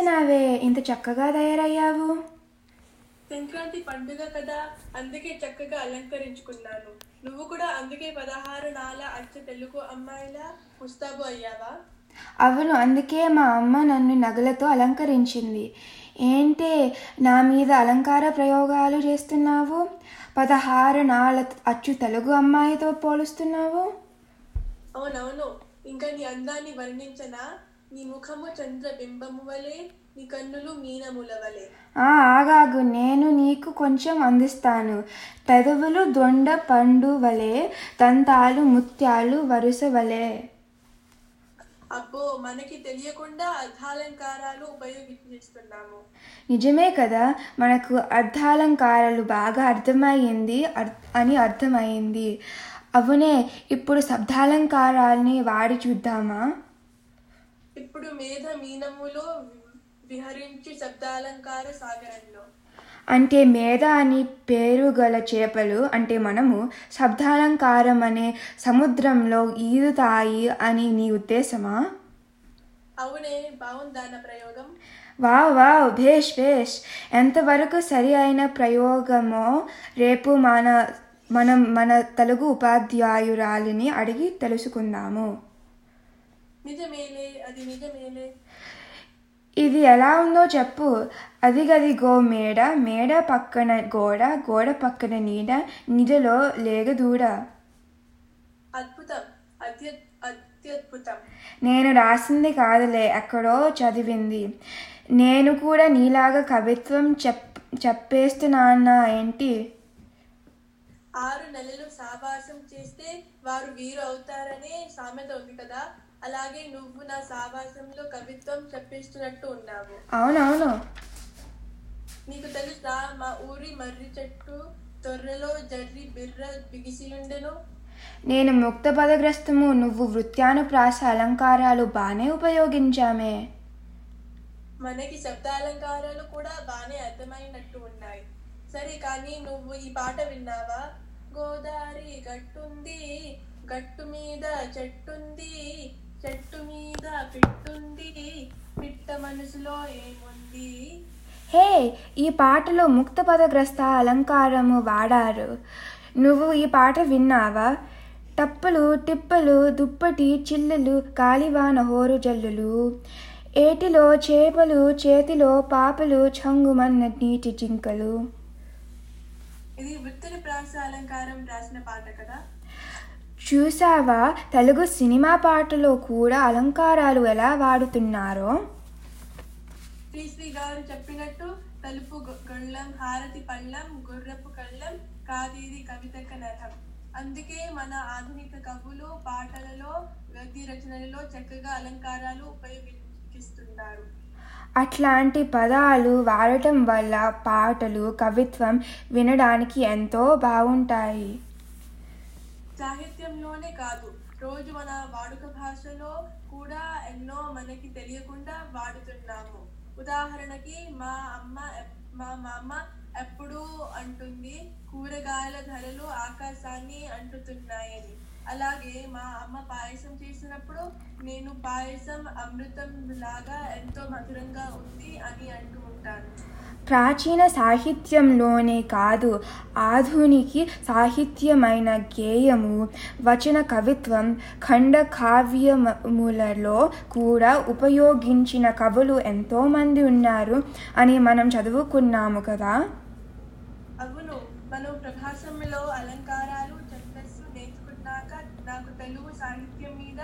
చేస్తున్నావే ఇంత చక్కగా తయారయ్యావు. సంక్రాంతి పండుగ కదా అందుకే చక్కగా అలంకరించుకున్నాను. నువ్వు కూడా అందుకే పదహారు నాల అచ్చ తెలుగు అమ్మాయిలా ముస్తాబు అయ్యావా? అవును అందుకే మా అమ్మ నన్ను నగలతో అలంకరించింది. ఏంటే నా మీద అలంకార ప్రయోగాలు చేస్తున్నావు? పదహారు నాళ్ళ అచ్చు తెలుగు అమ్మాయితో పోలుస్తున్నావు? అవునవును ఇంకా నీ అందాన్ని వర్ణించనా? నీ ముఖము చంద్రబింబము వలె నీ కన్నులు మీనముల వలె ఆ ఆగాగు నేను నీకు కొంచెం అందిస్తాను. పెదవులు దొండ పండు వలె దంతాలు ముత్యాలు వరుస వలె అబ్బో మనకి తెలియకుండా అర్థాలంకారాలు ఉపయోగిస్తున్నాము నిజమే కదా మనకు అర్థాలంకారాలు బాగా అర్థమయ్యింది అర్- అని అర్థమైంది అవునే ఇప్పుడు శబ్దాలంకారాల్ని వాడి చూద్దామా? ఇప్పుడు మేధ మీనములో విహరించి శబ్దాలంకార సాగరంలో. అంటే మేధ అని పేరు గల చేపలు అంటే మనము శబ్దాలంకారం అనే సముద్రంలో ఈదుతాయి అని నీ ఉద్దేశమా? అవునే బాగుందాన ప్రయోగం. వావ్ వావ్ భేష్ భేష్. ఎంతవరకు సరి అయిన ప్రయోగమో రేపు మన మనం మన తెలుగు ఉపాధ్యాయురాలిని అడిగి తెలుసుకుందాము. ఇది ఎలా ఉందో చెప్పు. అదిగదిగో మేడ మేడ పక్కన గోడ గోడ పక్కన నీడ నీడలో లేగ దూడ. అద్భుతం అత్య అత్యద్భుతం. నేను రాసింది కాదులే ఎక్కడో చదివింది. నేను కూడా నీలాగా కవిత్వం చెప్ చెప్పేస్తున్నానా ఏంటి? ఆరు నెలలు సావాసం చేస్తే వారు వీరు అవుతారనే సామెత ఉంది కదా. అలాగే నువ్వు నా సావాసంలో కవిత్వం చెప్పిస్తున్నట్టు ఉన్నావు. అవునవును. నీకు తెలుసా మా ఊరి మర్రి చెట్టు తొర్రెలో జర్రి బిర్ర బిగిసియుండెను? నేను ముక్త పదగ్రస్తము నువ్వు వృత్యానుప్రాస అలంకారాలు బాగానే ఉపయోగించామే. మనకి శబ్దాలంకారాలు కూడా బాగానే అర్థమైనట్టు ఉన్నాయి. సరే కానీ నువ్వు ఈ పాట విన్నావా? గోదారి గట్టుంది గట్టు మీద చెట్టుంది చెట్టు మీద పిట్టుంది పిట్ట మనసులో ఏముంది? హే ఈ పాటలో ముక్త పదగ్రస్త అలంకారము వాడారు. నువ్వు ఈ పాట విన్నావా? టప్పలు టిప్పలు దుప్పటి చిల్లులు కాలివాన హోరు జల్లులు. ఏటిలో చేపలు చేతిలో పాపలు చంగుమన్న నీటి జింకలు. ఇది వృత్తిని ప్రాస అలంకారం రాసిన పాట కదా? చూసావా తెలుగు సినిమా పాటలో కూడా అలంకారాలు ఎలా వాడుతున్నారో? శ్రీశ్రీ గారు చెప్పినట్టు తలుపు గొళ్ళం హారతి పళ్ళం గుర్రపు కళ్ళం కాదేది కవితక నరహం అందుకే మన ఆధునిక కవులు పాటలలో గద్య రచనలలో చక్కగా అలంకారాలు ఉపయోగిస్తున్నారు. అట్లాంటి పదాలు వాడటం వల్ల పాటలు కవిత్వం వినడానికి ఎంతో బాగుంటాయి సాహిత్యంలోనే కాదు రోజు మన వాడుక భాషలో కూడా ఎన్నో మనకి తెలియకుండా వాడుతున్నాము. ఉదాహరణకి మా అమ్మ మా మామ ఎప్పుడూ అంటుంది కూరగాయల ధరలు ఆకాశాన్ని అంటుతున్నాయని. అలాగే మా అమ్మ పాయసం చేసినప్పుడు నేను పాయసం అమృతం లాగా ఎంతో మధురంగా ఉంది అని అంటూ ఉంటాను. ప్రాచీన సాహిత్యంలోనే కాదు ఆధునిక సాహిత్యమైన గేయము వచన కవిత్వం ఖండ కావ్యములలో కూడా ఉపయోగించిన కవులు ఎంతోమంది ఉన్నారు అని మనం చదువుకున్నాము కదా? అవును మనం ప్రభాసంలో అలంకారాలు నేర్చుకున్నాక నాకు తెలుగు సాహిత్యం మీద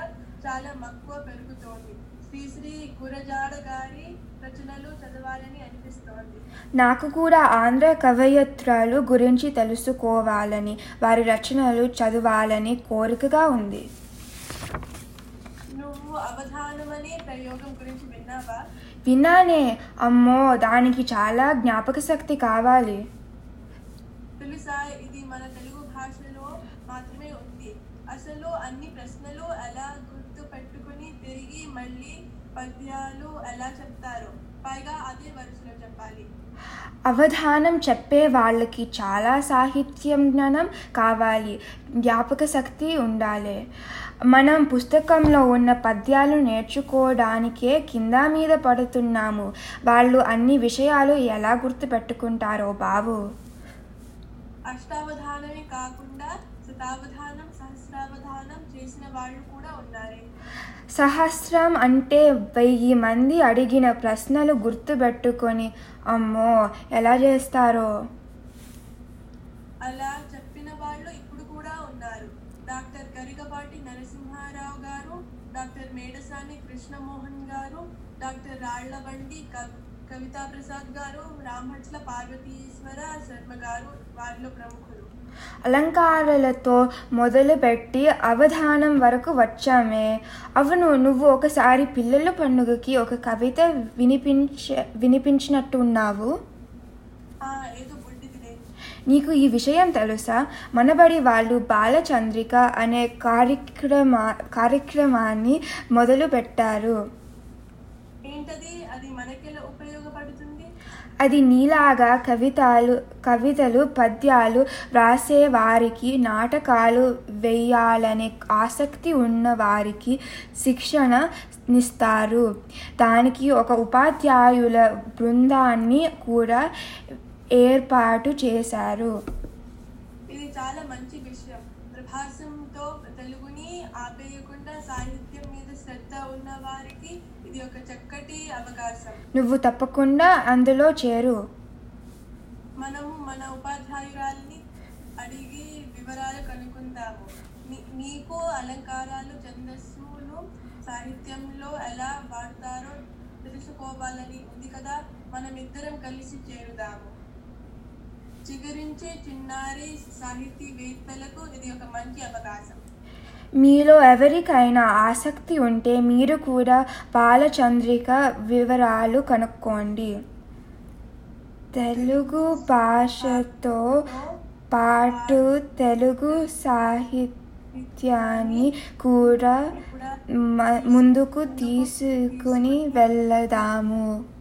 చాలా మక్కువ పెరుగుతోంది. శ్రీశ్రీ గురజాడ గారి రచనలు చదవాలని అనిపిస్తోంది. నాకు కూడా ఆంధ్ర కవయిత్రులు గురించి తెలుసుకోవాలని వారి రచనలు చదవాలని కోరికగా ఉంది. నువ్వు అవధానం అనే ప్రయోగం గురించి విన్నావా? విన్నానే. అమ్మో దానికి చాలా జ్ఞాపక శక్తి కావాలి. తెలుసా ఇది మన తెలుగు భాషలో మాత్రమే ఉంది అసలు అన్ని ప్రశ్నలు ఎలా గుర్తు పెట్టుకుని తిరిగి మళ్ళీ పద్యాలు ఎలా చెప్తారు. పైగా అదే వరుసలో చెప్పాలి. అవధానం చెప్పే వాళ్ళకి చాలా సాహిత్యం జ్ఞానం కావాలి. జ్ఞాపక శక్తి ఉండాలి. మనం పుస్తకంలో ఉన్న పద్యాలు నేర్చుకోవడానికే కింద మీద పడుతున్నాము. వాళ్ళు అన్ని విషయాలు ఎలా గుర్తుపెట్టుకుంటారో బాబు. అష్టావధానమే కాకుండా శతావధానం చేసిన వాళ్ళు కూడా ఉన్నారే. సహస్రం అంటే వెయ్యి మంది అడిగిన ప్రశ్నలు గుర్తుపెట్టుకొని అమ్మో ఎలా చేస్తారో? అలా చెప్పిన వాళ్ళు ఇప్పుడు కూడా ఉన్నారు. డాక్టర్ గరికపాటి నరసింహారావు గారు డాక్టర్ మేడసాని కృష్ణమోహన్ గారు డాక్టర్ రాళ్ళబండి కవ్- కవితా ప్రసాద్ గారు రామహట్ల పార్వతీశ్వర శర్మ గారు వారిలో ప్రముఖులు. అలంకారాలతో మొదలుపెట్టి అవధానం వరకు వచ్చామే. అవును నువ్వు ఒకసారి పిల్లల పండుగకి ఒక కవిత వినిపించ ఏదో బుడ్డిదిలే నీకు ఈ విషయం తెలుసా? మనబడి వాళ్ళు బాలచంద్రిక అనే కార్యక్రమా కార్యక్రమాన్ని మొదలుపెట్టారు. ఏంటది? అది మనకెలా ఉపయోగపడుతుంది? అది నీలాగా కవితలు కవితలు పద్యాలు వ్రాసేవారికి నాటకాలు వేయాలనే ఆసక్తి ఉన్నవారికి శిక్షణ నిస్తారు. దానికి ఒక ఉపాధ్యాయుల బృందాన్ని కూడా ఏర్పాటు చేశారు. చాలా మంచి విషయం. ప్రభాసంతో తెలుగుని ఆపేయకుండా సాహిత్యం మీద శ్రద్ధ ఉన్న వారికి ఇది ఒక చక్కటి అవకాశం. నువ్వు తప్పకుండా అందులో చేరు. మనము మన ఉపాధ్యాయురాల్ని అడిగి వివరాలు కనుక్కుందాము. నీకు అలంకారాలు ఛందస్సులు సాహిత్యంలో ఎలా వాడతారో తెలుసుకోవాలని ఉంది కదా? మనమిద్దరం కలిసి చేరుదాము. చిగురించే చిన్నారి సాహితీవేత్తలకు ఇది ఒక మంచి అవకాశం. మీలో ఎవరికైనా ఆసక్తి ఉంటే మీరు కూడా బాలచంద్రిక వివరాలు కనుక్కోండి. తెలుగు భాషతో పాటు తెలుగు సాహిత్యాన్ని కూడా మ- ముందుకు తీసుకుని వెళ్దాము.